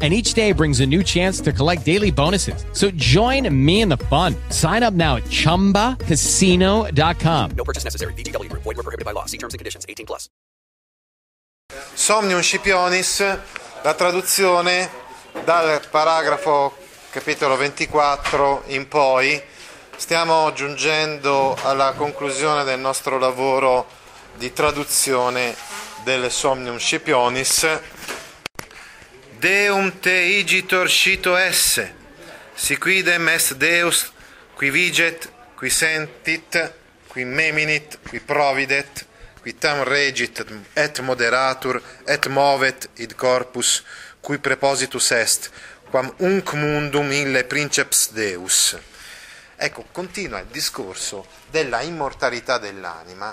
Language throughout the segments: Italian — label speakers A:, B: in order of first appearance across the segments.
A: And each day brings a new chance to collect daily bonuses. So join me in the fun. Sign up now at chumbacasino.com.
B: No purchase necessary. VGW Group. Void were prohibited by law. See terms and conditions. 18 plus.
C: Somnium Scipionis, la traduzione dal paragrafo capitolo 24 in poi. Stiamo giungendo alla conclusione del nostro lavoro di traduzione del Somnium Scipionis. Deum te igitor scito esse, siquidem est Deus, qui viget, qui sentit, qui meminit, qui providet, qui tam regit et moderatur, et movet id corpus, cui prepositus est, quam unc mundum ille princeps Deus. Ecco, continua il discorso della immortalità dell'anima,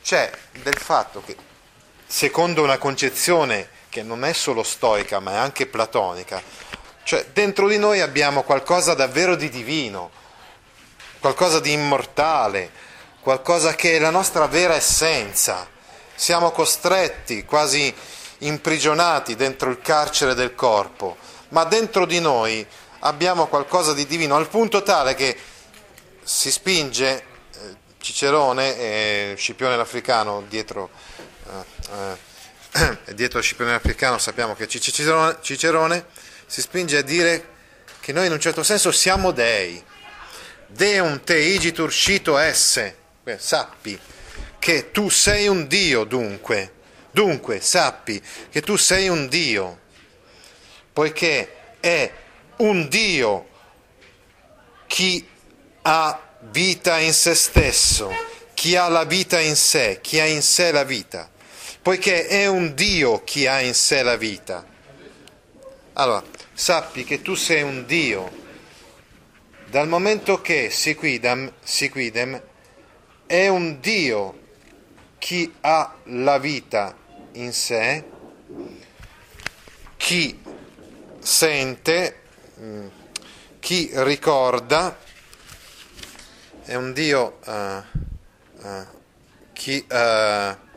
C: cioè del fatto che, secondo una concezione che non è solo stoica ma è anche platonica, cioè dentro di noi abbiamo qualcosa davvero di divino, qualcosa di immortale, qualcosa che è la nostra vera essenza. Siamo costretti, quasi imprigionati dentro il carcere del corpo, ma dentro di noi abbiamo qualcosa di divino al punto tale che si spinge eh, Cicerone e Scipione l'Africano dietro, eh, eh, dietro Scipione l'Africano sappiamo che Cicerone, si spinge a dire che noi in un certo senso siamo dei. Deum te igitur scito esse, sappi che tu sei un Dio dunque, dunque sappi che tu sei un Dio, poiché è un Dio chi ha vita in se stesso, chi ha la vita in sé, chi ha in sé la vita, poiché è un Dio chi ha in sé la vita. Allora, sappi che tu sei un Dio, dal momento che siquidem, siquidem è un Dio chi ha la vita in sé, chi sente, chi ricorda, è un Dio uh, uh, chi uh,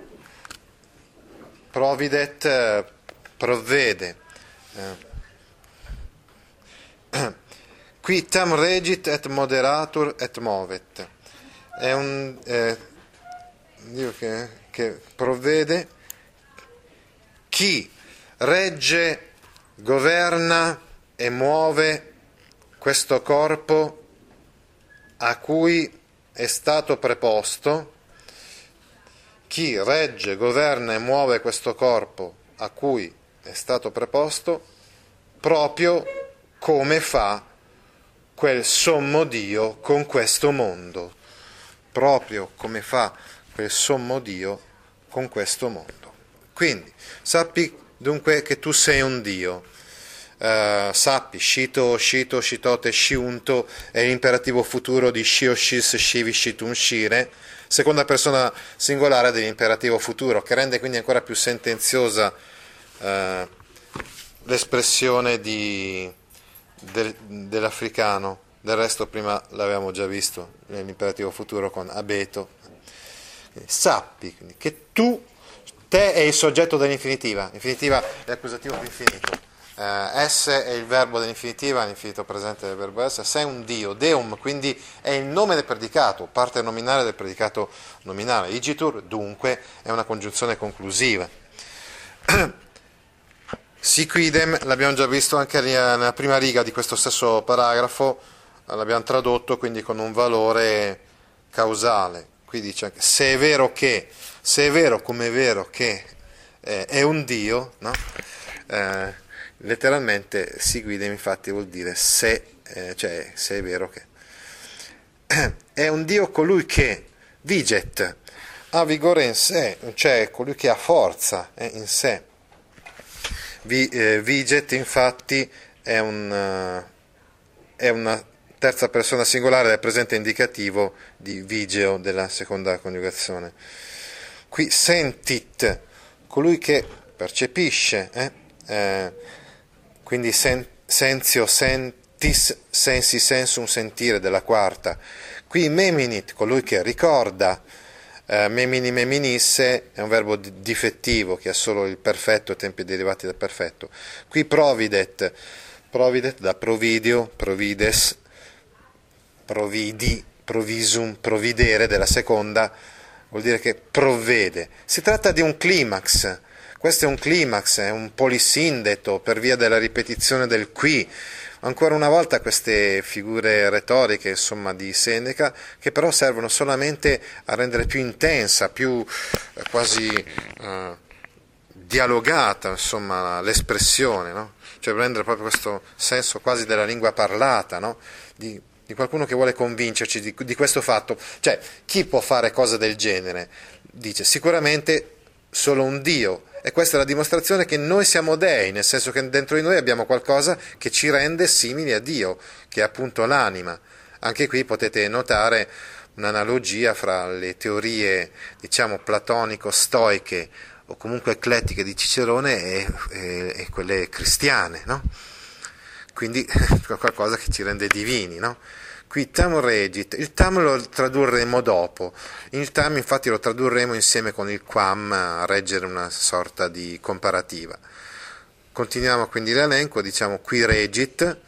C: providet provvede. Qui tam regit et moderatur et movet. È un eh, Dio che, che provvede chi regge, governa e muove questo corpo a cui è stato preposto, chi regge, governa e muove questo corpo a cui è stato preposto, proprio come fa quel sommo Dio con questo mondo, proprio come fa quel sommo Dio con questo mondo. Quindi sappi dunque che tu sei un Dio. Uh, sappi, scito, scito, scitote, sciunto è l'imperativo futuro di scio, scis, scivi, scitun, scire, seconda persona singolare dell'imperativo futuro, che rende quindi ancora più sentenziosa uh, l'espressione di, del, dell'africano. Del resto prima l'avevamo già visto nell'imperativo futuro con abeto. Sappi quindi, che tu, te è il soggetto dell'infinitiva, l'infinitiva è l'accusativo infinito Uh, S è il verbo dell'infinitiva, l'infinito presente del verbo essere, sei un Dio, Deum quindi è il nome del predicato, parte nominale del predicato nominale, Igitur dunque è una congiunzione conclusiva. Siquidem l'abbiamo già visto anche nella prima riga di questo stesso paragrafo, l'abbiamo tradotto quindi con un valore causale, qui dice se è vero che, se è vero come è vero che eh, è un Dio, no? eh, letteralmente si guida infatti vuol dire se, eh, cioè se è vero che è un Dio colui che viget ha vigore in sé cioè colui che ha forza eh, in sé Vi, eh, viget infatti è, un, uh, è una terza persona singolare del presente indicativo di vigeo della seconda coniugazione qui sentit, colui che percepisce, eh? Eh, quindi sen, sensio, sentis, sensi, sensum, sentire della quarta. Qui meminit, colui che ricorda, eh, memini meminisse è un verbo difettivo che ha solo il perfetto tempi derivati dal perfetto. Qui providet, providet da providio, provides, providi, provisum, providere della seconda, vuol dire che provvede. Si tratta di un climax, questo è un climax, è un polisindeto per via della ripetizione del qui. Ancora una volta queste figure retoriche insomma, di Seneca che però servono solamente a rendere più intensa, più eh, quasi eh, dialogata insomma, l'espressione, no? cioè rendere proprio questo senso quasi della lingua parlata, no? di, di, qualcuno che vuole convincerci di, di questo fatto. Cioè, chi può fare cose del genere? Dice sicuramente solo un Dio e questa è la dimostrazione che noi siamo dei, nel senso che dentro di noi abbiamo qualcosa che ci rende simili a Dio, che è appunto l'anima. Anche qui potete notare un'analogia fra le teorie, diciamo, platonico-stoiche o comunque eclettiche di Cicerone e, e, e quelle cristiane, no? Quindi qualcosa che ci rende divini, no? Qui tam regit, il tam lo tradurremo dopo, il tam infatti lo tradurremo insieme con il quam a reggere una sorta di comparativa. Continuiamo quindi l'elenco, diciamo qui regit,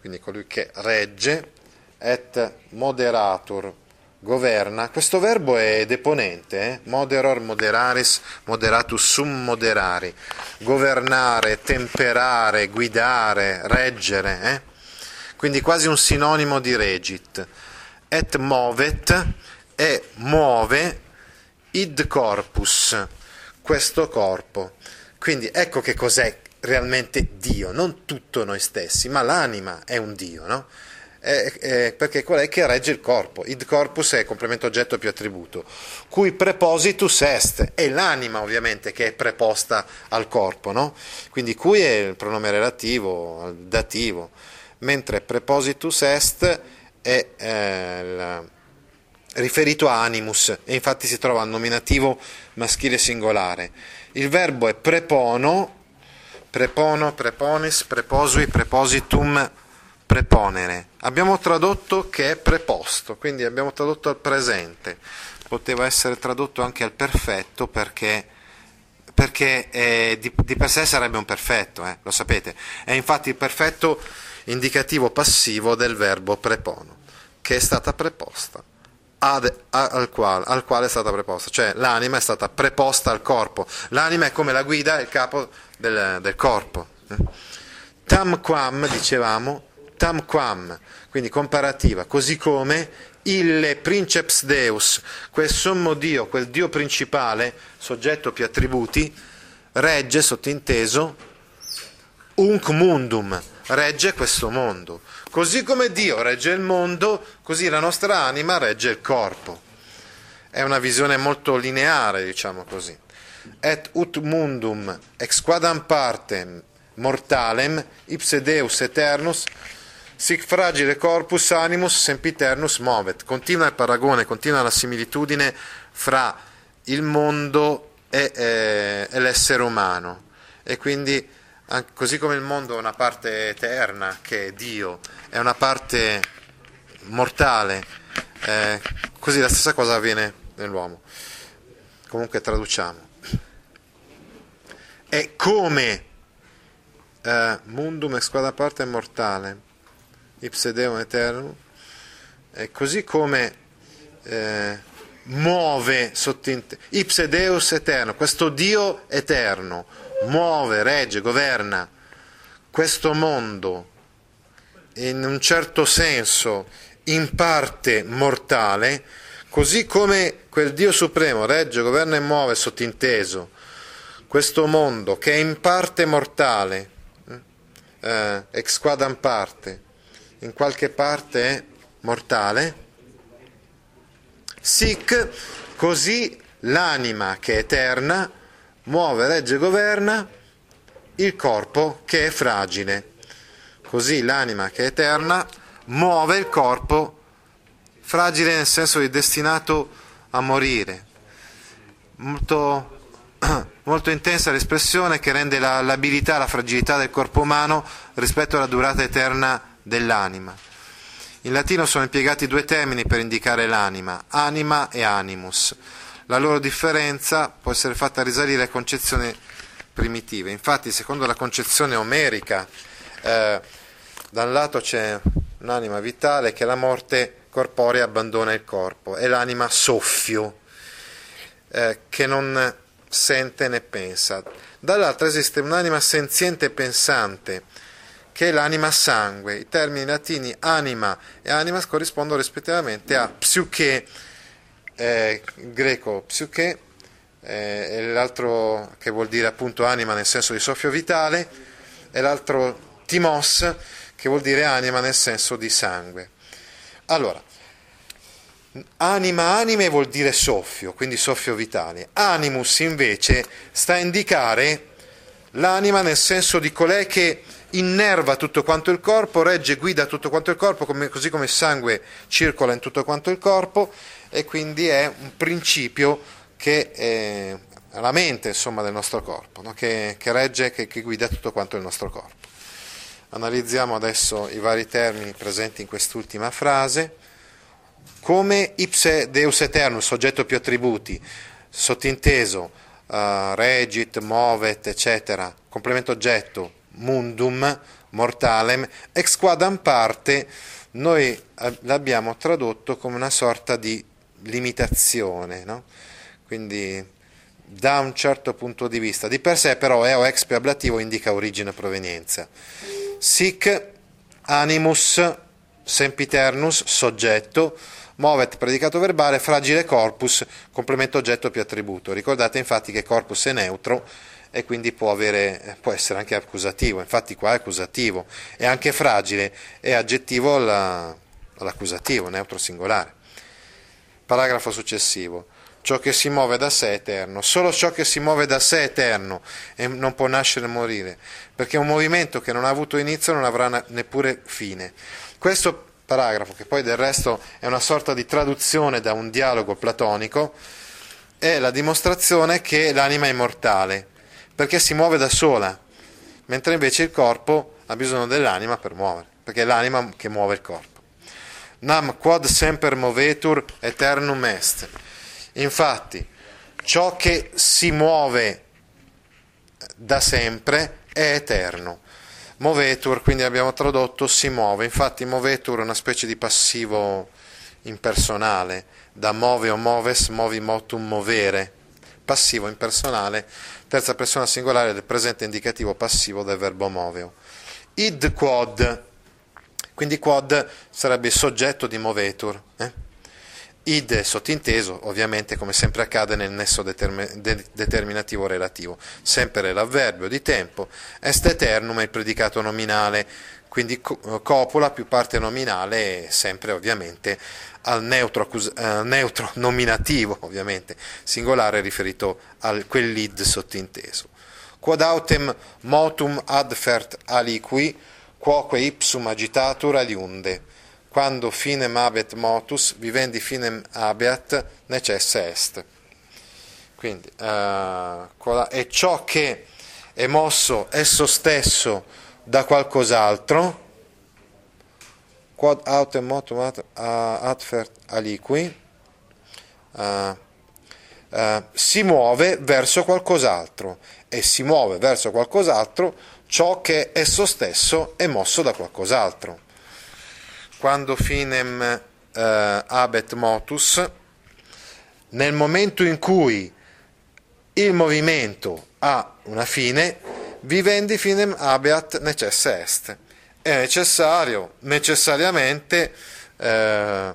C: quindi colui che regge, et moderatur, governa. Questo verbo è deponente, eh? moderor, moderaris, moderatus sum moderari, governare, temperare, guidare, reggere. Eh? Quindi quasi un sinonimo di regit. Et movet è muove id corpus, questo corpo. Quindi ecco che cos'è realmente Dio, non tutto noi stessi, ma l'anima è un Dio, no? È, è perché qual è che regge il corpo? Id corpus è complemento oggetto più attributo, cui prepositus est, è l'anima ovviamente che è preposta al corpo, no? Quindi cui è il pronome relativo, dativo mentre prepositus est è eh, riferito a animus e infatti si trova al nominativo maschile singolare. Il verbo è prepono, prepono, preponis, preposui, prepositum, preponere. Abbiamo tradotto che è preposto, quindi abbiamo tradotto al presente. Poteva essere tradotto anche al perfetto perché perché eh, di, di, per sé sarebbe un perfetto, eh, lo sapete. È infatti il perfetto indicativo passivo del verbo prepono, che è stata preposta. Ad, al, quale, al, quale, è stata preposta, cioè l'anima è stata preposta al corpo. L'anima è come la guida, il capo del, del corpo. Tam quam, dicevamo, tam quam, quindi comparativa, così come il princeps deus, quel sommo Dio, quel Dio principale, soggetto più attributi, regge, sottinteso, unc mundum, regge questo mondo. Così come Dio regge il mondo, così la nostra anima regge il corpo. È una visione molto lineare, diciamo così. Et ut mundum ex quadam partem mortalem ipse Deus eternus sic fragile corpus animus sempiternus movet. Continua il paragone, continua la similitudine fra il mondo e, e, e l'essere umano. E quindi così come il mondo è una parte eterna, che è Dio, è una parte mortale, eh, così la stessa cosa avviene nell'uomo. Comunque traduciamo. È come eh, mundum ex quadra parte mortale, ipse deum eternum, è così come eh, muove sottinte, ipse deus eterno, questo Dio eterno, muove, regge, governa questo mondo in un certo senso in parte mortale, così come quel Dio supremo regge, governa e muove sottinteso questo mondo che è in parte mortale, eh, ex quadam parte, in qualche parte è mortale, sic così l'anima che è eterna muove, regge governa il corpo che è fragile. Così l'anima che è eterna muove il corpo fragile nel senso di destinato a morire. molto, molto intensa l'espressione che rende la, l'abilità, la fragilità del corpo umano rispetto alla durata eterna dell'anima. In latino sono impiegati due termini per indicare l'anima, anima e animus. La loro differenza può essere fatta risalire a concezioni primitive. Infatti, secondo la concezione omerica, eh, da un lato c'è un'anima vitale che alla morte corporea abbandona il corpo, è l'anima soffio, eh, che non sente né pensa. Dall'altro esiste un'anima senziente e pensante, che è l'anima sangue. I termini latini anima e animas corrispondono rispettivamente a psiche, eh, greco psiche, eh, e l'altro che vuol dire appunto anima nel senso di soffio vitale, e l'altro timos, che vuol dire anima nel senso di sangue. Allora, anima anime vuol dire soffio, quindi soffio vitale. Animus invece sta a indicare l'anima nel senso di colei che innerva tutto quanto il corpo, regge, guida tutto quanto il corpo, come, così come il sangue circola in tutto quanto il corpo e quindi è un principio che è la mente insomma, del nostro corpo, no? che, che, regge, che, che guida tutto quanto il nostro corpo. Analizziamo adesso i vari termini presenti in quest'ultima frase. Come ipse deus eternus, soggetto più attributi, sottinteso, uh, regit, movet, eccetera, complemento oggetto, mundum mortalem, ex quadam parte, noi eh, l'abbiamo tradotto come una sorta di limitazione, no? quindi da un certo punto di vista. Di per sé però eo ex più ablativo indica origine e provenienza. Sic animus sempiternus, soggetto, movet predicato verbale, fragile corpus, complemento oggetto più attributo. Ricordate infatti che corpus è neutro e quindi può, avere, può, essere anche accusativo, infatti qua è accusativo, è anche fragile, è aggettivo alla, all'accusativo, neutro singolare. Paragrafo successivo. Ciò che si muove da sé è eterno, solo ciò che si muove da sé è eterno e non può nascere e morire, perché un movimento che non ha avuto inizio non avrà neppure fine. Questo paragrafo, che poi del resto è una sorta di traduzione da un dialogo platonico, è la dimostrazione che l'anima è immortale perché si muove da sola, mentre invece il corpo ha bisogno dell'anima per muovere, perché è l'anima che muove il corpo. Nam quod semper movetur eternum est. Infatti, ciò che si muove da sempre è eterno. Movetur, quindi abbiamo tradotto si muove, infatti movetur è una specie di passivo impersonale, da move o moves, movi motum movere, passivo impersonale terza persona singolare del presente indicativo passivo del verbo moveo. Id quod, quindi quod sarebbe il soggetto di movetur. Eh? Id sottinteso, ovviamente come sempre accade nel nesso determ- de- determinativo relativo, sempre l'avverbio di tempo, est eternum è il predicato nominale, quindi copula più parte nominale, sempre ovviamente al neutro, uh, neutro nominativo, ovviamente, singolare riferito a quel lead sottinteso. Quod autem motum adfert aliqui, quoque ipsum agitatur aliunde, quando finem abet motus, vivendi finem abeat, necessa est. Quindi, uh, è ciò che è mosso esso stesso da qualcos'altro, quod autem motum adfert aliqui, uh, uh, si muove verso qualcos'altro e si muove verso qualcos'altro ciò che esso stesso è mosso da qualcos'altro. Quando finem uh, abet motus, nel momento in cui il movimento ha una fine, vivendi finem habeat necessa est è necessario necessariamente eh,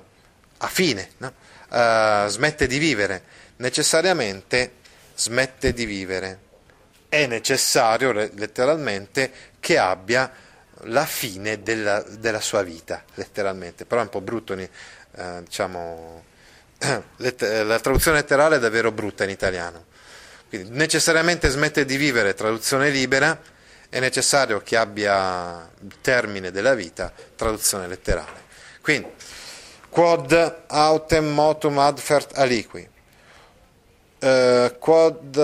C: a fine, no? uh, smette di vivere, necessariamente smette di vivere. È necessario letteralmente che abbia la fine della, della sua vita, letteralmente, però è un po' brutto, eh, diciamo, la traduzione letterale è davvero brutta in italiano. Quindi necessariamente smette di vivere, traduzione libera, è necessario che abbia il termine della vita, traduzione letterale. Quindi, quod autem motum adfert aliqui, eh, quod,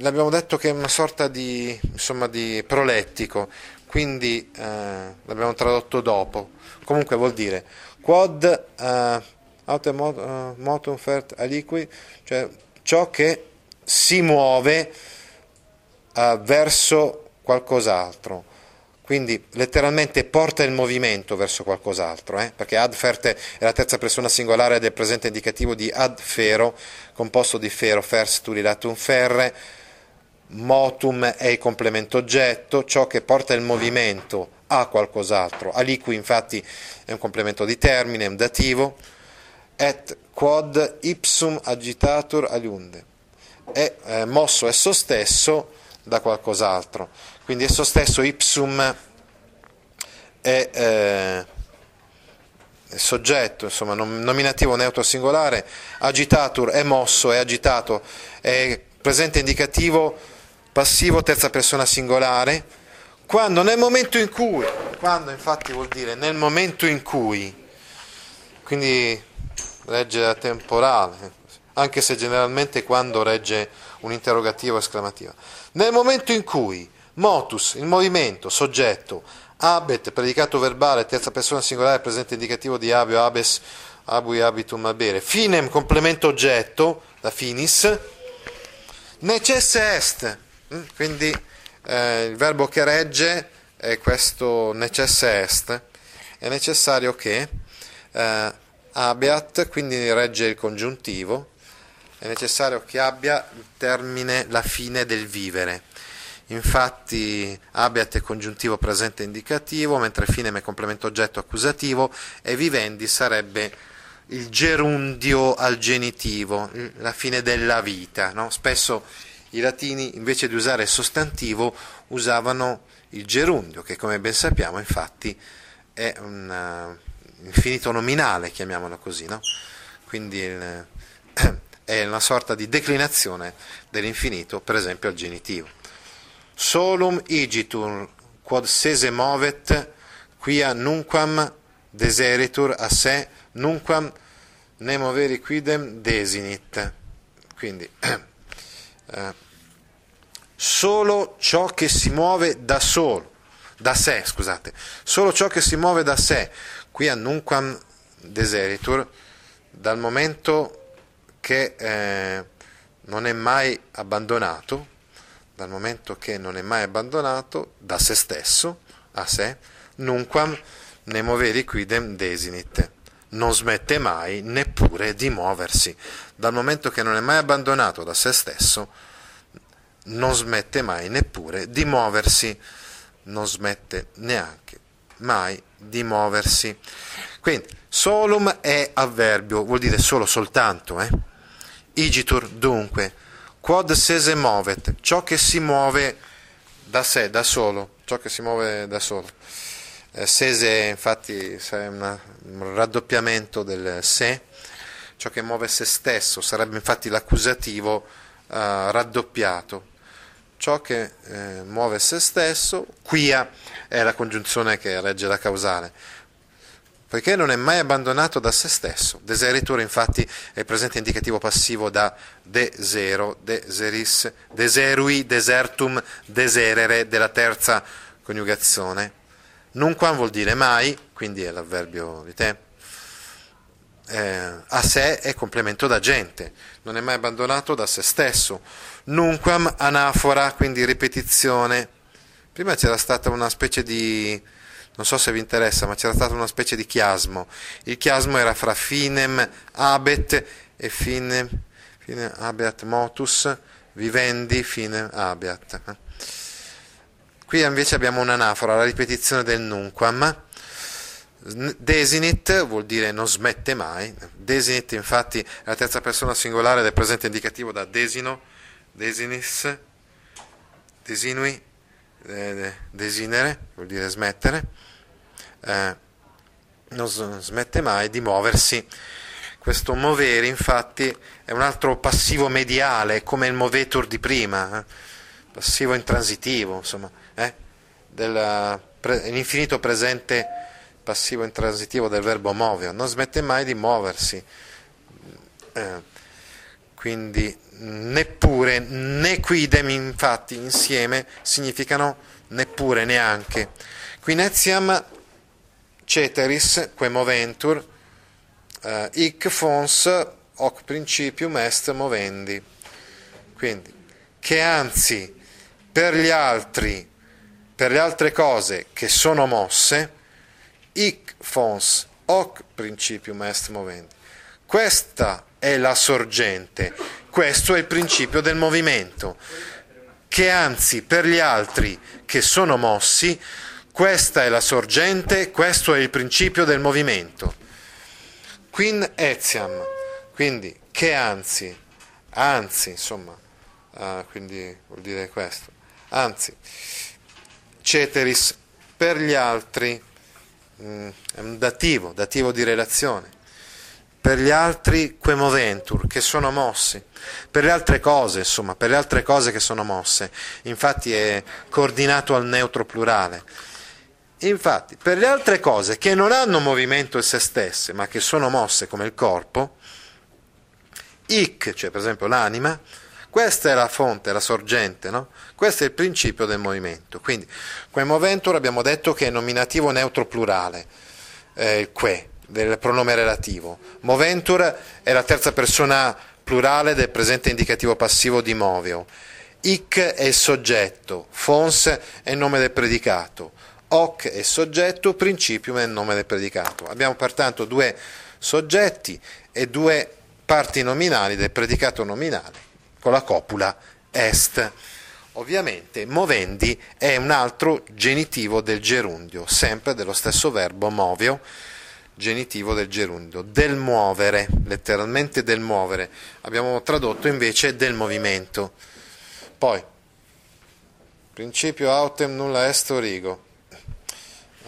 C: l'abbiamo detto che è una sorta di, insomma, di prolettico, quindi eh, l'abbiamo tradotto dopo. Comunque vuol dire quod eh, aute eh, motum fert aliqui, cioè ciò che si muove eh, verso qualcos'altro. Quindi letteralmente porta il movimento verso qualcos'altro, eh? perché adfert è la terza persona singolare del presente indicativo di adfero, composto di fero, fers, turilatum, ferre, motum è il complemento oggetto, ciò che porta il movimento a qualcos'altro. Aliqui infatti è un complemento di termine, è un dativo, et quod ipsum agitatur aliunde, è eh, mosso esso stesso da qualcos'altro. Quindi esso stesso ipsum è, eh, soggetto, insomma, nominativo neutro singolare, agitatur è mosso, è agitato, è presente indicativo passivo terza persona singolare, quando nel momento in cui, quando infatti vuol dire nel momento in cui, quindi regge temporale, anche se generalmente quando regge un interrogativo esclamativo. Nel momento in cui motus, il movimento, soggetto, abet, predicato verbale, terza persona singolare, presente indicativo di abio, abes, abui, habitum, abere, finem, complemento oggetto, da finis, necesse est, mm, quindi eh, il verbo che regge è questo necesse est, è necessario che eh, abiat, quindi regge il congiuntivo, è necessario che abbia il termine la fine del vivere. Infatti abiat è congiuntivo presente indicativo, mentre finem è complemento oggetto accusativo e vivendi sarebbe il gerundio al genitivo, la fine della vita. No? Spesso i latini invece di usare sostantivo usavano il gerundio, che come ben sappiamo infatti è un uh, infinito nominale, chiamiamolo così. No? Quindi il, è una sorta di declinazione dell'infinito, per esempio al genitivo. Solum igitur quod sese movet quia nunquam deseritur a se nunquam nemo veri quidem desinit. Quindi eh, solo ciò che si muove da solo, da sé, scusate, solo ciò che si muove da sé, quia nunquam deseritur, dal momento che eh, non è mai abbandonato, dal momento che non è mai abbandonato da se stesso, a sé, nunquam ne moveri quidem desinit, non smette mai neppure di muoversi, dal momento che non è mai abbandonato da se stesso, non smette mai neppure di muoversi, non smette neanche mai di muoversi. Quindi solum è avverbio, vuol dire solo soltanto, eh? Igitur dunque, quod sese movet, ciò che si muove da sé, da solo, ciò che si muove da solo. Eh, sese infatti è un raddoppiamento del se, ciò che muove se stesso, sarebbe infatti l'accusativo eh, raddoppiato. Ciò che eh, muove se stesso, quia è la congiunzione che regge la causale poiché non è mai abbandonato da se stesso. Deseritur infatti è presente indicativo passivo da desero, deseris, deserui, desertum, deserere della terza coniugazione. Nunquam vuol dire mai, quindi è l'avverbio di te. Eh, a sé è complemento da gente, non è mai abbandonato da se stesso. Nunquam anafora, quindi ripetizione. Prima c'era stata una specie di non so se vi interessa, ma c'era stato una specie di chiasmo. Il chiasmo era fra finem abet e finem, finem abeat motus, vivendi finem abeat. Qui invece abbiamo un'anafora, la ripetizione del nunquam. Desinit vuol dire non smette mai. Desinit infatti è la terza persona singolare del presente indicativo da desino, desinis, desinui, eh, desinere, vuol dire smettere eh, non smette mai di muoversi. Questo movere infatti è un altro passivo mediale, come il movetur di prima, eh? passivo intransitivo, insomma, eh? Del, pre, l'infinito presente passivo intransitivo del verbo movere, non smette mai di muoversi. Eh, quindi neppure, né quidem infatti insieme significano neppure, neanche. Quinetiam ceteris que moventur uh, hic fons hoc principium est movendi. Quindi, che anzi per gli altri, per le altre cose che sono mosse, hic fons hoc principium est movendi. Questa è la sorgente, questo è il principio del movimento, che anzi per gli altri che sono mossi, questa è la sorgente, questo è il principio del movimento. Quin etiam, quindi che anzi, anzi, insomma, uh, quindi vuol dire questo, anzi, ceteris per gli altri, mm, è un dativo, dativo di relazione, per gli altri que moventur, che sono mossi, per le altre cose, insomma, per le altre cose che sono mosse, infatti è coordinato al neutro plurale. Infatti, per le altre cose che non hanno movimento in se stesse, ma che sono mosse come il corpo, ic, cioè per esempio l'anima, questa è la fonte, la sorgente, no? Questo è il principio del movimento. Quindi, que moventur abbiamo detto che è nominativo neutro plurale, eh, il que, del pronome relativo. Moventur è la terza persona plurale del presente indicativo passivo di moveo. Ic è il soggetto, fons è il nome del predicato, hoc è soggetto, principium è il nome del predicato. Abbiamo pertanto due soggetti e due parti nominali del predicato nominale con la copula est. Ovviamente movendi è un altro genitivo del gerundio, sempre dello stesso verbo moveo, genitivo del gerundio, del muovere, letteralmente del muovere. Abbiamo tradotto invece del movimento. Poi, principio autem nulla est origo.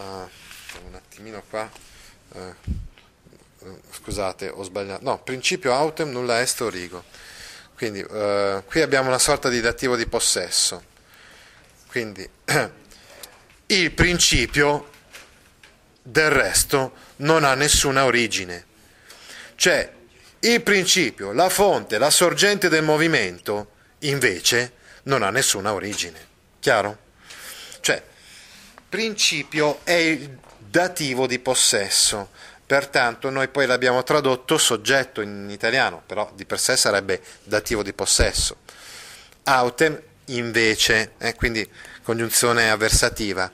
C: Ah, un attimino qua. Eh, scusate, ho sbagliato. No, principio autem nulla est origo. Quindi eh, qui abbiamo una sorta di dativo di possesso. Quindi il principio del resto non ha nessuna origine. Cioè il principio, la fonte, la sorgente del movimento invece non ha nessuna origine. Chiaro? Cioè, principio è il dativo di possesso Pertanto noi poi l'abbiamo tradotto soggetto in italiano, però di per sé sarebbe dativo di possesso. Autem invece, eh, quindi congiunzione avversativa.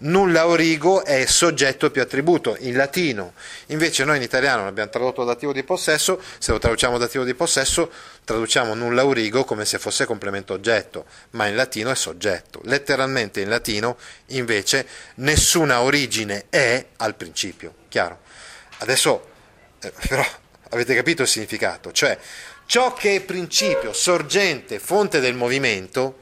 C: Nulla origo è soggetto più attributo in latino, invece noi in italiano l'abbiamo tradotto dativo di possesso, se lo traduciamo dativo di possesso traduciamo nulla origo come se fosse complemento oggetto, ma in latino è soggetto. Letteralmente in latino invece nessuna origine è al principio, chiaro? Adesso eh, però avete capito il significato, cioè ciò che è principio, sorgente, fonte del movimento,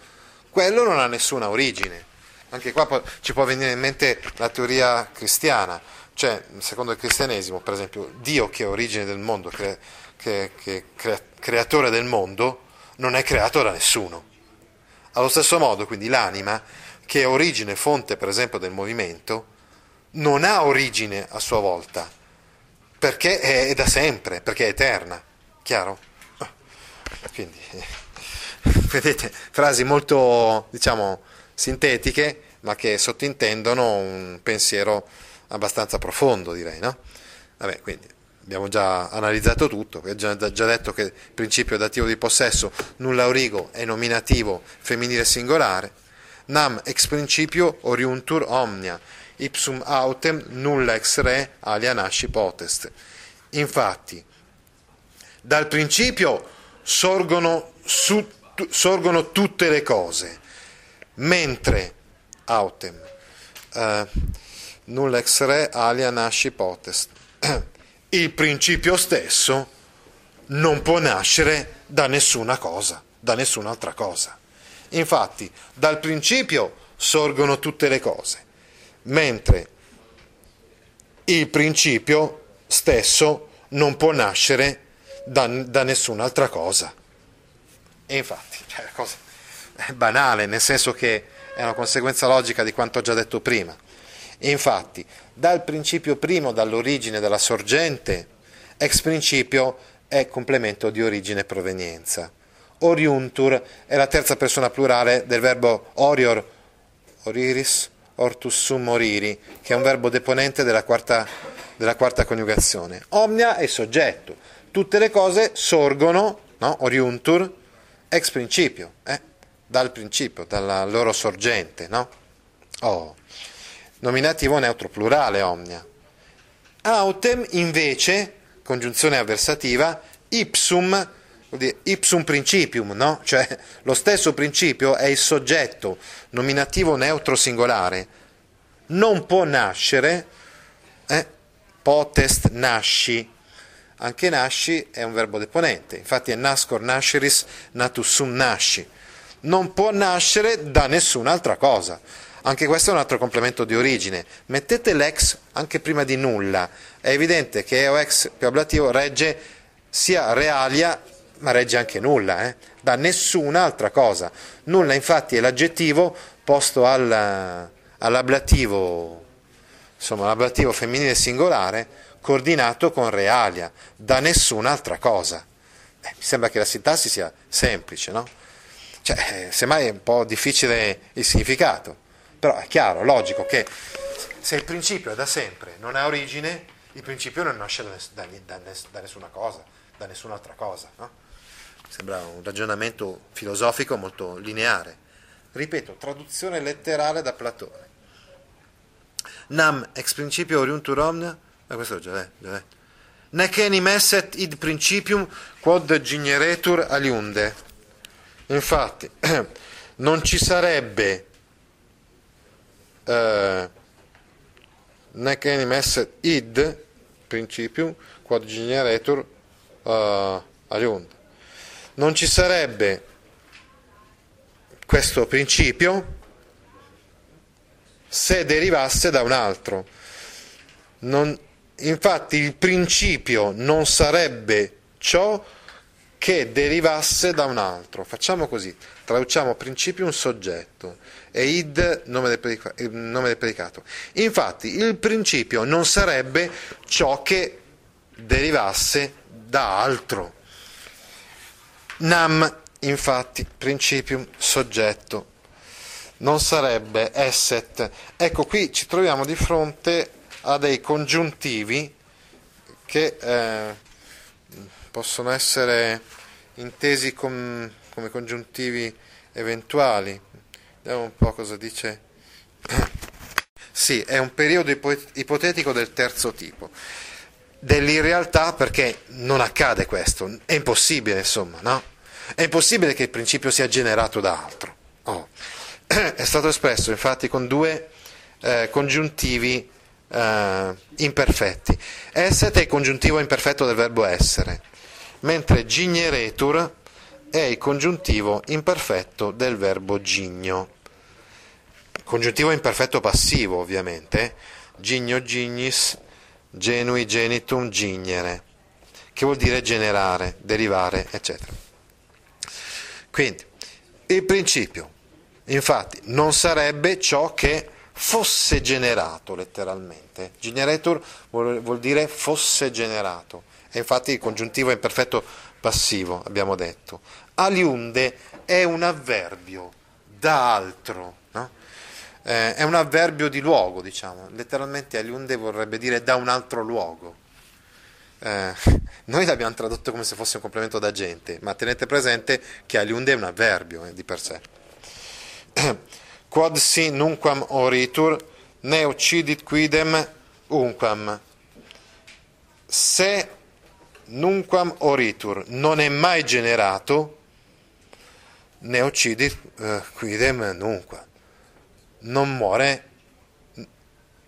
C: quello non ha nessuna origine. Anche qua ci può venire in mente la teoria cristiana, cioè secondo il cristianesimo, per esempio, Dio che è origine del mondo, che, che, che crea, creatore del mondo, non è creato da nessuno. Allo stesso modo, quindi, l'anima, che è origine, fonte, per esempio, del movimento, non ha origine a sua volta, perché è da sempre, perché è eterna, chiaro? Quindi, vedete, frasi molto, diciamo, sintetiche, ma che sottintendono un pensiero abbastanza profondo, direi, no? Vabbè, quindi abbiamo già analizzato tutto, ho già, già, detto che il principio dativo di possesso, nulla origo, è nominativo femminile singolare, nam ex principio oriuntur omnia, ipsum autem nulla ex re alia nasci potest. Infatti, dal principio sorgono, su, sorgono tutte le cose, mentre autem uh, nulla ex re alia nasci potest. Il principio stesso non può nascere da nessuna cosa, da nessun'altra cosa. Infatti, dal principio sorgono tutte le cose, mentre il principio stesso non può nascere da, da nessun'altra cosa. E infatti, cioè, la cosa è banale, nel senso che è una conseguenza logica di quanto ho già detto prima. Infatti, dal principio primo, dall'origine della sorgente, ex principio è complemento di origine e provenienza. oriuntur è la terza persona plurale del verbo orior, oriris, ortus sum oriri, che è un verbo deponente della quarta, della quarta coniugazione. Omnia è soggetto, tutte le cose sorgono, no? oriuntur, ex principio, eh? Dal principio, dalla loro sorgente. No? Oh. Nominativo neutro plurale omnia. Autem invece, congiunzione avversativa, ipsum, ipsum principium, no? Cioè lo stesso principio è il soggetto nominativo neutro singolare. Non può nascere, eh? potest nasci. Anche nasci è un verbo deponente, infatti è nascor nasceris natus sum nasci. Non può nascere da nessun'altra cosa anche questo è un altro complemento di origine. Mettete l'ex anche prima di nulla. È evidente che EOX più ablativo regge sia realia, ma regge anche nulla, eh? da nessun'altra cosa. Nulla infatti è l'aggettivo posto al, all'ablativo, insomma, l'ablativo femminile singolare coordinato con realia, da nessun'altra cosa. Eh, mi sembra che la sintassi sia semplice, no? Cioè, semmai è un po' difficile il significato. Però è chiaro, logico che se il principio è da sempre, non ha origine, il principio non nasce da, ness- da, da, nessuna cosa, da nessun'altra cosa. No? Sembra un ragionamento filosofico molto lineare. Ripeto, traduzione letterale da Platone. Nam ex principio oriuntur omnia, ma questo è, già è. Nec enim esset id principium quod gigneretur aliunde. Infatti, non ci sarebbe eh, nec enim esset id principium quod generetur uh, aliund. Non ci sarebbe questo principio se derivasse da un altro. Non, infatti il principio non sarebbe ciò che derivasse da un altro. Facciamo così, traduciamo principio un soggetto e id nome del, predicato, nome del predicato. Infatti il principio non sarebbe ciò che derivasse da altro. Nam, infatti, principium soggetto, non sarebbe esset. Ecco, qui ci troviamo di fronte a dei congiuntivi che eh, possono essere intesi com, come congiuntivi eventuali. Vediamo un po' cosa dice. Sì, è un periodo ipotetico del terzo tipo. Dell'irrealtà perché non accade questo, è impossibile insomma, no? È impossibile che il principio sia generato da altro. Oh. È stato espresso infatti con due eh, congiuntivi eh, imperfetti. Esset è il congiuntivo imperfetto del verbo essere, mentre gigneretur è il congiuntivo imperfetto del verbo gigno. Congiuntivo imperfetto passivo, ovviamente, gigno gignis, genui genitum gignere, che vuol dire generare, derivare, eccetera. Quindi, il principio, infatti, non sarebbe ciò che fosse generato letteralmente. Generator vuol, vuol dire fosse generato. E infatti il congiuntivo è imperfetto passivo, abbiamo detto. Aliunde è un avverbio da altro, no? eh, è un avverbio di luogo, diciamo. Letteralmente aliunde vorrebbe dire da un altro luogo. Eh, noi l'abbiamo tradotto come se fosse un complemento d'agente, ma tenete presente che aliunde è un avverbio eh, di per sé. Quod si nunquam oritur, ne uccidit quidem unquam. Se nunquam oritur non è mai generato, ne uccidit uh, quidem nunquam. Non muore,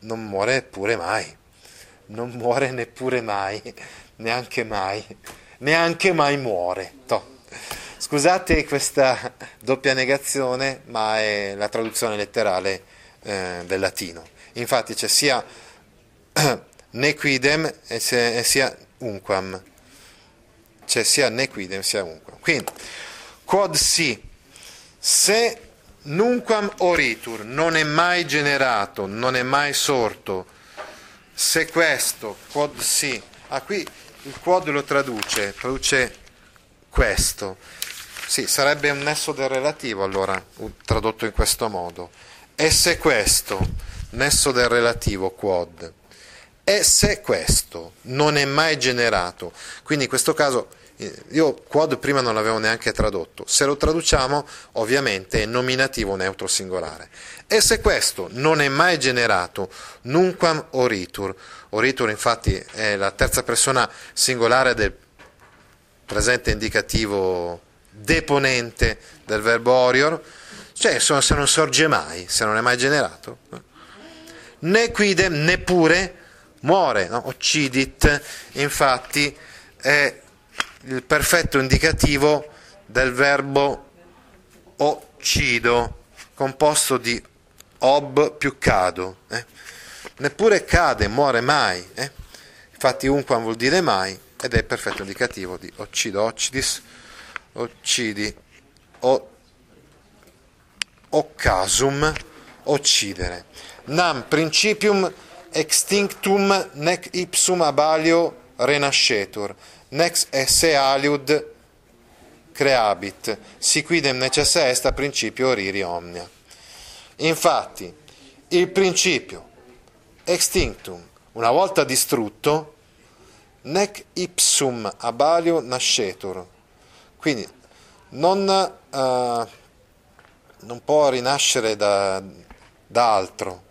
C: non muore pure mai, non muore neppure mai, neanche mai, neanche mai muore. Toh. Scusate questa doppia negazione, ma è la traduzione letterale eh, del latino. Infatti c'è sia nequidem e sia unquam. C'è sia nequidem sia unquam. Quindi, quod si, se nunquam oritur non è mai generato, non è mai sorto, se questo, quod si, ah qui il quod lo traduce, traduce questo, Sì, sarebbe un nesso del relativo allora, tradotto in questo modo. E se questo, nesso del relativo quod, e se questo non è mai generato, quindi in questo caso io quod prima non l'avevo neanche tradotto, se lo traduciamo ovviamente è nominativo neutro singolare. E se questo non è mai generato, nunquam oritur, oritur infatti è la terza persona singolare del presente indicativo deponente del verbo orior, cioè se non sorge mai, se non è mai generato. Né quidem, neppure muore, no? occidit, infatti è il perfetto indicativo del verbo occido, composto di ob più cado. Eh? Neppure cade, muore mai. Eh? Infatti unquam vuol dire mai ed è il perfetto indicativo di occido, occidis, occidi, o, occasum, occidere. Nam principium extinctum nec ipsum abalio renascetur, nex esse aliud creabit, si quidem necessa est a principio oriri omnia. Infatti, il principio extinctum, una volta distrutto, nec ipsum abalio nascetur. Quindi non, uh, non può rinascere da, da altro.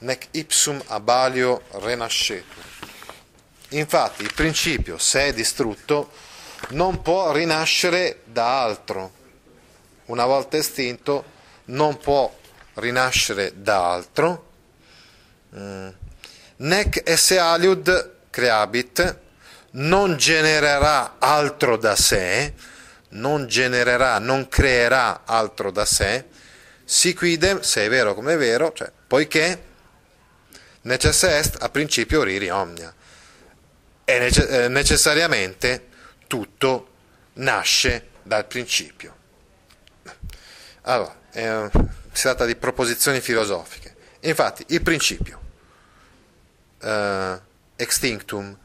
C: Nec ipsum abalio renascetur. Infatti il principio, se è distrutto, non può rinascere da altro. Una volta estinto, non può rinascere da altro. Mm. Nec esse aliud creabit, non genererà altro da sé, non genererà, non creerà altro da sé, si quidem, se è vero come è vero, cioè, poiché necessa est a principio riri omnia. E nece- eh, necessariamente tutto nasce dal principio. Allora, eh, si tratta di proposizioni filosofiche. Infatti, il principio, eh, extinctum,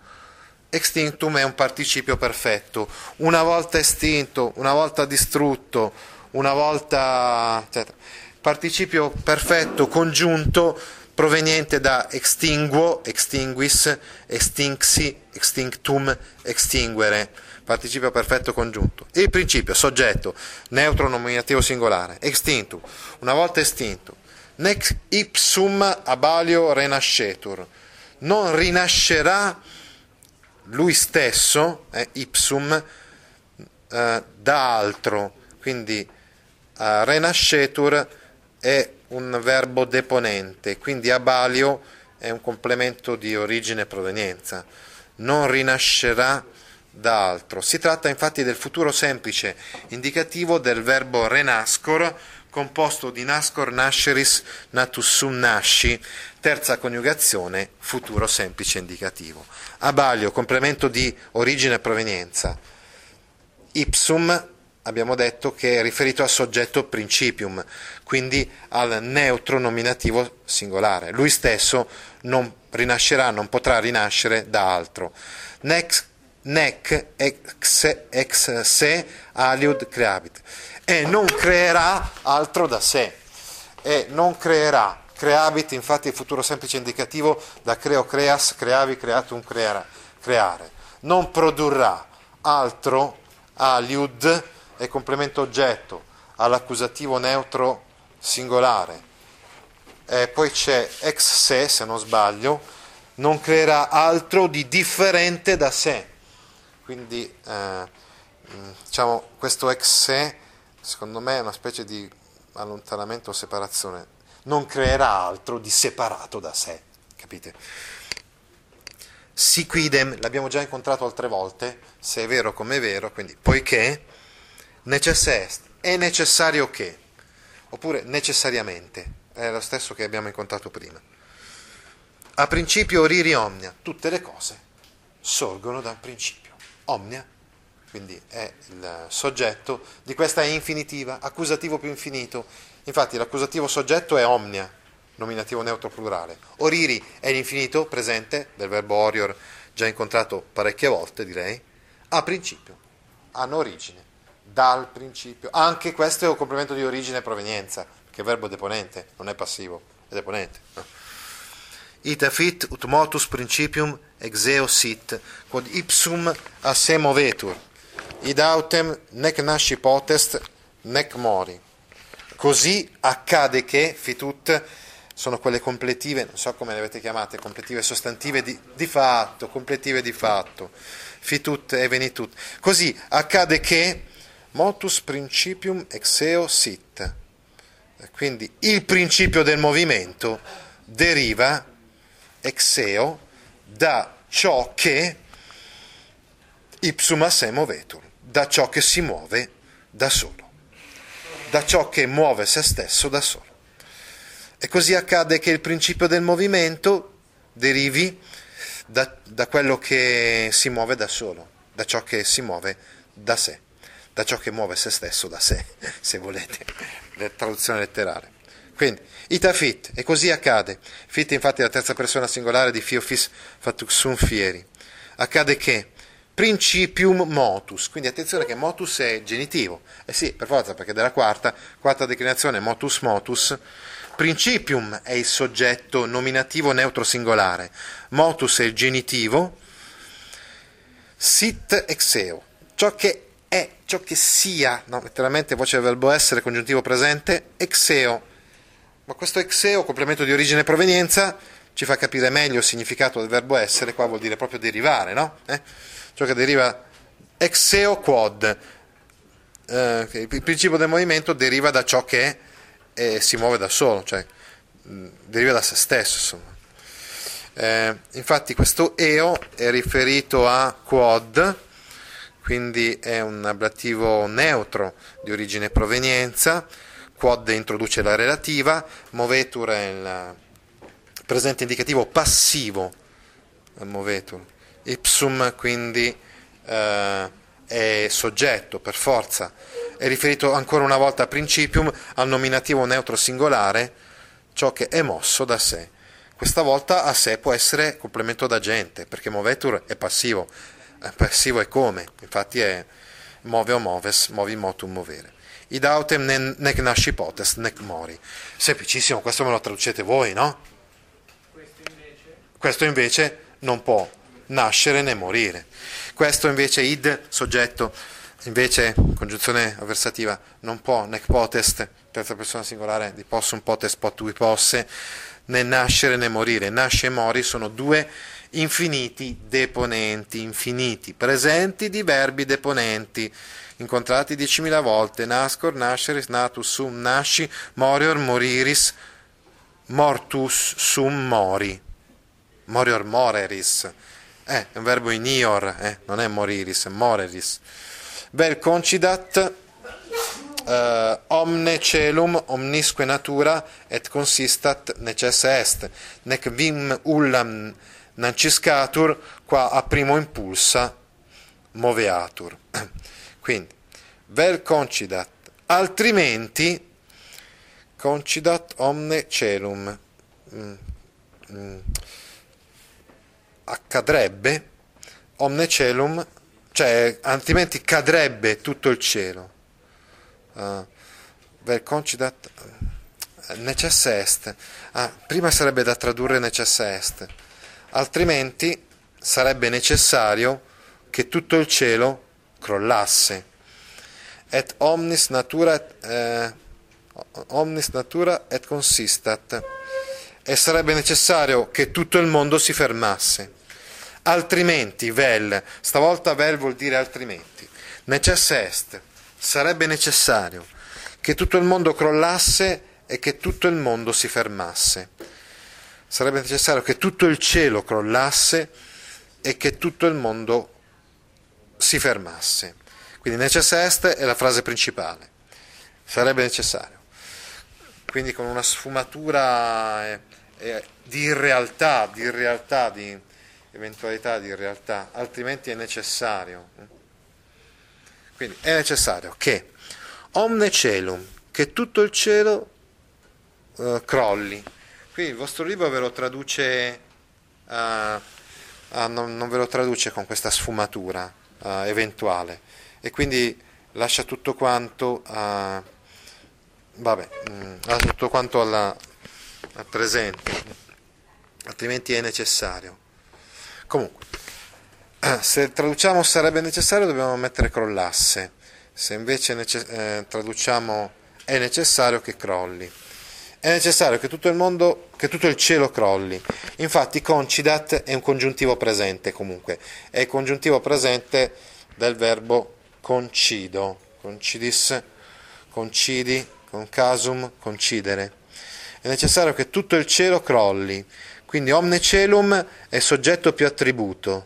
C: extinctum è un participio perfetto. Una volta estinto, una volta distrutto, una volta... Eccetera. Participio perfetto congiunto proveniente da extinguo, extinguis, extinxi, extinctum, extinguere, participio perfetto congiunto. Il principio, soggetto, neutro nominativo singolare, extintum, una volta estinto, nec ipsum abalio renascetur, non rinascerà lui stesso, eh, ipsum, eh, da altro, quindi eh, renascetur è un verbo deponente, quindi abalio è un complemento di origine e provenienza, non rinascerà da altro. Si tratta infatti del futuro semplice, indicativo del verbo renascor, composto di nascor nasceris natus sum nasci, terza coniugazione, futuro semplice indicativo. Abalio, complemento di origine e provenienza. Ipsum, abbiamo detto che è riferito al soggetto principium, quindi al neutro nominativo singolare. Lui stesso non rinascerà, non potrà rinascere da altro. Nec, nec ex, ex se aliud creabit. E non creerà altro da sé. E non creerà. Creabit, infatti, è il futuro semplice indicativo da creo creas, creavi, creatum, creare. creare. Non produrrà altro aliud è complemento oggetto all'accusativo neutro singolare. E poi c'è ex se, se non sbaglio, non creerà altro di differente da sé. Quindi eh, diciamo, questo ex se, secondo me, è una specie di allontanamento o separazione. Non creerà altro di separato da sé, capite? Si quidem, l'abbiamo già incontrato altre volte, se è vero come è vero, quindi poiché necess est, è necessario che, oppure necessariamente, è lo stesso che abbiamo incontrato prima. A principio oriri omnia, tutte le cose sorgono da un principio. Omnia, quindi è il soggetto di questa infinitiva, accusativo più infinito. Infatti l'accusativo soggetto è omnia, nominativo neutro plurale. Oriri è l'infinito presente del verbo orior, già incontrato parecchie volte direi, a principio, hanno origine dal principio. Anche questo è un complemento di origine e provenienza, che è verbo deponente, non è passivo, è deponente. Ita fit ut motus principium exeo sit, quod ipsum a se movetur, id autem nec nasci potest, nec mori. Così accade che, fitut, sono quelle completive, non so come le avete chiamate, completive sostantive di, di fatto, completive di fatto, fitut e venitut. Così accade che motus principium exeo sit. Quindi il principio del movimento deriva exeo da ciò che ipsum a se movetur, da ciò che si muove da solo, da ciò che muove se stesso da solo. E così accade che il principio del movimento derivi da, da quello che si muove da solo, da ciò che si muove da sé, da ciò che muove se stesso da sé, se volete, la traduzione letterale. Quindi, ita fit, e così accade. Fit infatti è la terza persona singolare di fiofis fatuxum fieri. Accade che principium motus, quindi attenzione che motus è genitivo. Eh sì, per forza, perché della quarta, quarta declinazione motus motus, principium è il soggetto nominativo neutro singolare, motus è il genitivo, sit exeo, ciò che è, ciò che sia, no, letteralmente voce del verbo essere, congiuntivo presente, exeo ma questo exeo, complemento di origine e provenienza, ci fa capire meglio il significato del verbo essere, qua vuol dire proprio derivare, no? Eh? Ciò che deriva exeo quod, eh, il principio del movimento deriva da ciò che eh, si muove da solo, cioè mh, deriva da se stesso. Eh, infatti questo eo è riferito a quod, quindi è un ablativo neutro di origine e provenienza, quod introduce la relativa, movetur è il presente indicativo passivo, movetur, ipsum quindi eh, è soggetto per forza, è riferito ancora una volta a principium al nominativo neutro singolare, ciò che è mosso da sé. Questa volta a sé può essere complemento d'agente, perché movetur è passivo, passivo è come, infatti è move o moves, movi motum movere id autem nec nasci potest, nec mori. Semplicissimo, questo me lo traducete voi, no? Questo invece, questo invece non può nascere né morire. Questo invece id, soggetto, invece congiunzione avversativa, non può, nec potest, terza persona singolare di possum potest potui posse, né nascere né morire. Nasce e mori sono due infiniti deponenti, infiniti, presenti di verbi deponenti. Incontrati diecimila volte, nascor, nasceris, natus, sum, nasci, morior, moriris, mortus, sum, mori, morior, moreris, eh, è un verbo in ior, eh, non è moriris, è moreris. Vel concidat, uh, omne celum omnisque natura et consistat necessa est, nec vim ullam nanciscatur, qua a primo impulsa moveatur. Quindi, vel concidat, altrimenti concidat omne celum. Mm, mm, accadrebbe omne celum, cioè altrimenti cadrebbe tutto il cielo. Uh, vel concidat necessa est. Ah, prima sarebbe da tradurre necessa est, altrimenti sarebbe necessario che tutto il cielo crollasse. Et omnis natura, eh, omnis natura et consistat. E sarebbe necessario che tutto il mondo si fermasse. Altrimenti, vel, stavolta vel vuol dire altrimenti. Necessa est, sarebbe necessario che tutto il mondo crollasse e che tutto il mondo si fermasse. Sarebbe necessario che tutto il cielo crollasse e che tutto il mondo si fermasse. Quindi necessa est è la frase principale, sarebbe necessario. Quindi con una sfumatura eh, eh, di irrealtà, di irrealtà, di eventualità di irrealtà, altrimenti è necessario. Quindi è necessario che omne celum, che tutto il cielo uh, crolli. Qui il vostro libro ve lo traduce, uh, uh, non, non ve lo traduce con questa sfumatura uh, eventuale e quindi lascia tutto quanto vabbè, mm, lascia tutto quanto alla, al presente, altrimenti è necessario. Comunque, se traduciamo sarebbe necessario dobbiamo mettere crollasse, se invece nece- eh, traduciamo è necessario che crolli. È necessario che tutto il mondo, che tutto il cielo crolli. Infatti concidat è un congiuntivo presente comunque, è il congiuntivo presente del verbo concido, concidis, concidi, concasum, concidere. È necessario che tutto il cielo crolli, quindi omne celum è soggetto più attributo,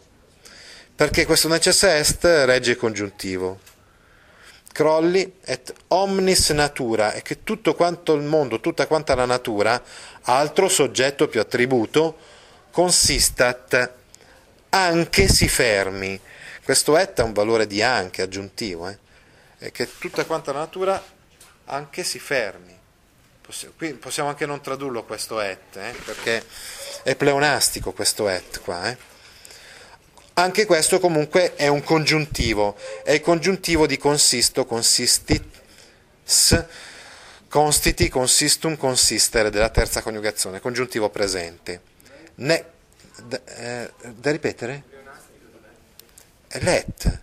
C: perché questo necessa est regge il congiuntivo. Crolli et omnis natura, è che tutto quanto il mondo, tutta quanta la natura, altro soggetto più attributo, consistat, anche si fermi. Questo et ha un valore di anche aggiuntivo, eh? è che tutta quanta la natura anche si fermi. Qui possiamo anche non tradurlo questo et, eh? perché è pleonastico questo et qua. Eh? Anche questo comunque è un congiuntivo, è il congiuntivo di consisto, consistit, constiti, consistum, consistere della terza coniugazione, congiuntivo presente. Ne, da, eh, da ripetere? Let.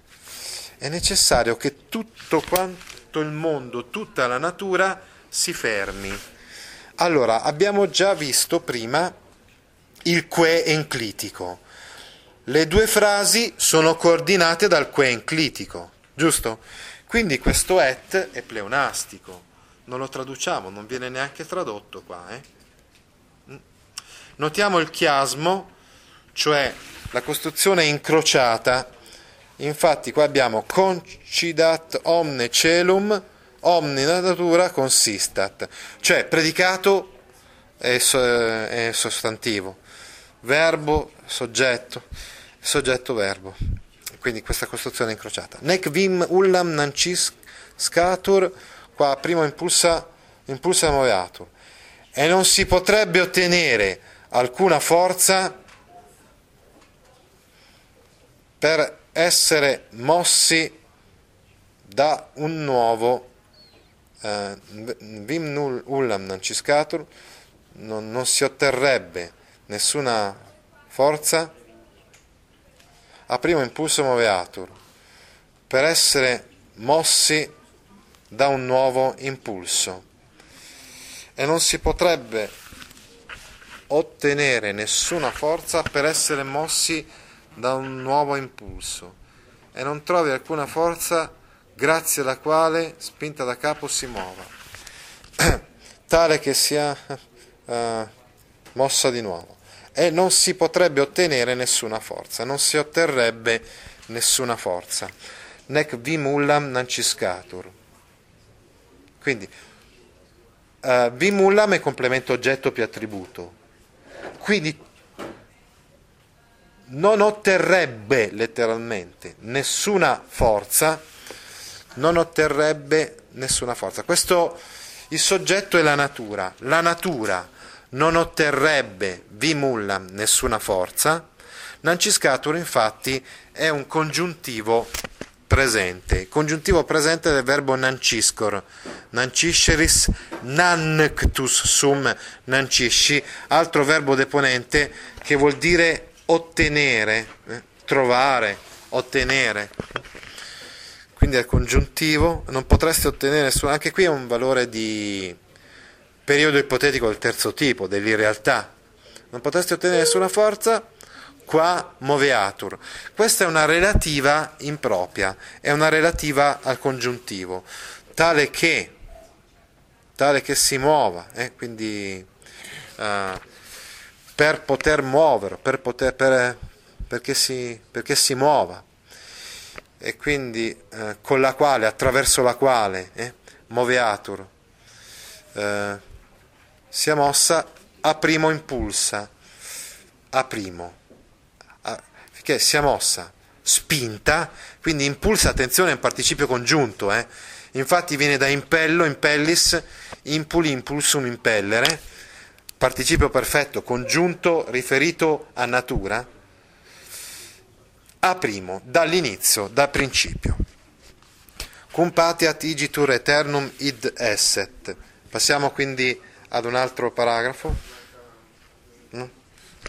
C: È necessario che tutto quanto il mondo, tutta la natura si fermi. Allora, abbiamo già visto prima il que enclitico le due frasi sono coordinate dal que enclitico, giusto? Quindi questo et è pleonastico, non lo traduciamo, non viene neanche tradotto qua. Eh? Mm. Notiamo il chiasmo, cioè la costruzione incrociata. Infatti qua abbiamo concidat omne celum, omni natura consistat, cioè predicato è sostantivo, verbo, soggetto soggetto verbo. Quindi questa costruzione incrociata. Nec vim ullam nancis scatur, qua primo impulsa, impulsa moveatur. E non si potrebbe ottenere alcuna forza per essere mossi da un nuovo eh, vim null ullam nanciscatur non, non si otterrebbe nessuna forza a primo impulso moveatur, per essere mossi da un nuovo impulso. E non si potrebbe ottenere nessuna forza per essere mossi da un nuovo impulso. E non trovi alcuna forza grazie alla quale, spinta da capo, si muova, tale che sia uh, mossa di nuovo e non si potrebbe ottenere nessuna forza, non si otterrebbe nessuna forza. Nec vimullam nanciscatur. Quindi, uh, vimullam è complemento oggetto più attributo. Quindi non otterrebbe letteralmente nessuna forza, non otterrebbe nessuna forza. Questo il soggetto è la natura. La natura non otterrebbe vimullam nessuna forza, Nanciscatur infatti è un congiuntivo presente, congiuntivo presente del verbo nanciscor, nancisceris, nanctus sum. Nancisci, altro verbo deponente che vuol dire ottenere, eh, trovare, ottenere. Quindi è congiuntivo, non potresti ottenere anche qui è un valore di periodo ipotetico del terzo tipo, dell'irrealtà. Non potresti ottenere nessuna forza, qua moveatur. Questa è una relativa impropria, è una relativa al congiuntivo, tale che, tale che si muova, eh? quindi uh, per poter muovere, per poter, per, perché, si, perché si muova, e quindi uh, con la quale, attraverso la quale, eh? moveatur. Uh, sia mossa a primo impulsa, a primo, a, che sia mossa, spinta, quindi impulsa, attenzione, è un participio congiunto, eh? infatti viene da impello, impellis, impuli, impulsum, impellere, participio perfetto congiunto riferito a natura, a primo, dall'inizio, dal principio. cum patiat igitur eternum id esset. Passiamo quindi ad un altro paragrafo. No?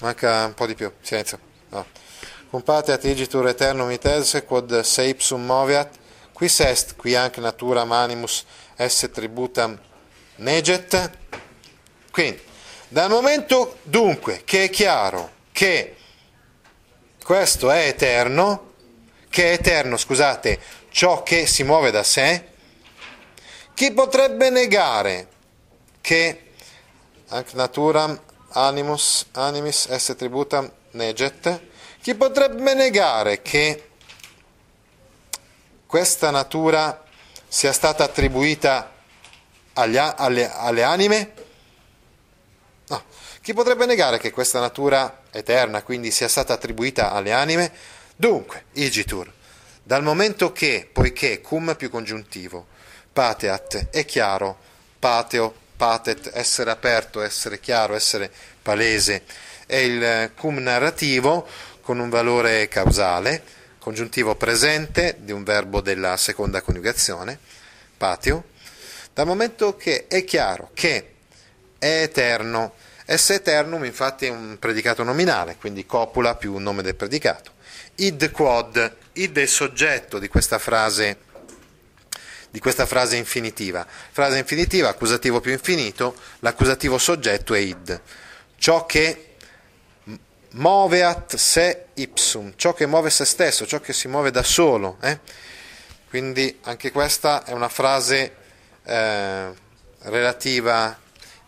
C: Manca un po' di più, silenzio. No. Cum patiat igitur eternum id esset, quod se ipsum moveat, quis est, qui anche naturam animus esse tributam neget. Quindi, dal momento dunque che è chiaro che questo è eterno, che è eterno, scusate, ciò che si muove da sé, chi potrebbe negare che anche naturam animus animis esse tributam neget? Chi potrebbe negare che questa natura sia stata attribuita agli, alle, alle anime? No. Chi potrebbe negare che questa natura eterna quindi sia stata attribuita alle anime? Dunque, igitur, dal momento che, poiché cum più congiuntivo, pateat è chiaro, pateo, patet, essere aperto, essere chiaro, essere palese, è il cum narrativo con un valore causale, congiuntivo presente di un verbo della seconda coniugazione, patio, dal momento che è chiaro che è eterno, esse eternum infatti è un predicato nominale, quindi copula più nome del predicato. Id quod, id è il soggetto di questa frase di questa frase infinitiva. Frase infinitiva, accusativo più infinito, l'accusativo soggetto è id. Ciò che moveat se ipsum, ciò che muove se stesso, ciò che si muove da solo. Eh? Quindi anche questa è una frase eh, relativa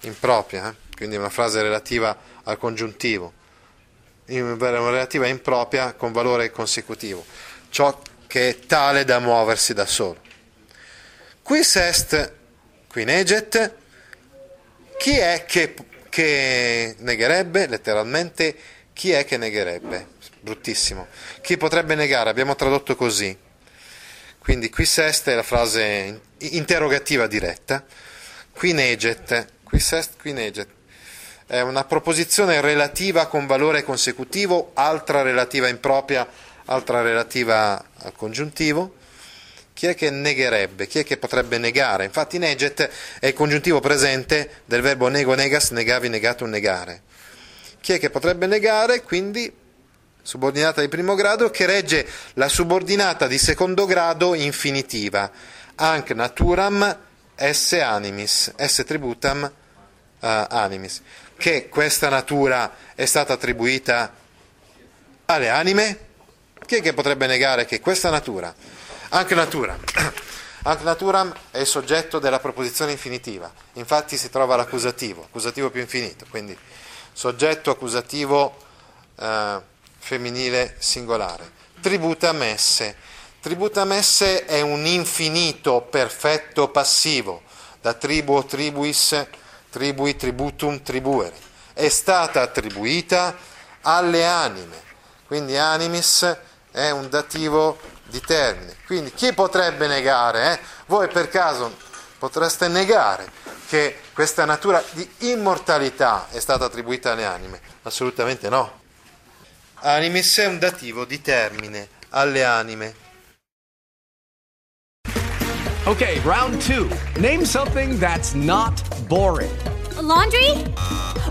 C: impropria, eh? quindi una frase relativa al congiuntivo, in, relativa impropria con valore consecutivo, ciò che è tale da muoversi da solo. Quis est, qui neget, chi è che, che negherebbe letteralmente chi è che negherebbe? Bruttissimo. Chi potrebbe negare? Abbiamo tradotto così. Quindi qui est è la frase interrogativa diretta. Qui neget, qui est, qui neget. È una proposizione relativa con valore consecutivo, altra relativa impropria, altra relativa al congiuntivo. Chi è che negherebbe? Chi è che potrebbe negare? Infatti neget è il congiuntivo presente del verbo nego negas, negavi, negatum, negare chi è che potrebbe negare, quindi subordinata di primo grado, che regge la subordinata di secondo grado infinitiva, anche naturam esse animis, esse tributam uh, animis, che questa natura è stata attribuita alle anime? Chi è che potrebbe negare che questa natura, anche natura, anche naturam è il soggetto della proposizione infinitiva, infatti si trova l'accusativo, accusativo più infinito, quindi soggetto accusativo eh, femminile singolare. Tributa messe. Tributa messe è un infinito perfetto passivo, da tribuo tribuis, tribui tributum tribuere. È stata attribuita alle anime, quindi animis è un dativo di termine. Quindi chi potrebbe negare? Eh? Voi per caso potreste negare che questa natura di immortalità è stata attribuita alle anime? Assolutamente no. Animis è un dativo di termine, alle anime.
D: Okay, round two. Name something that's not boring.
E: A laundry?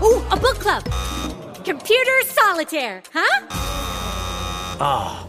E: Ooh, a book club. Computer solitaire, huh?
D: Ah, oh,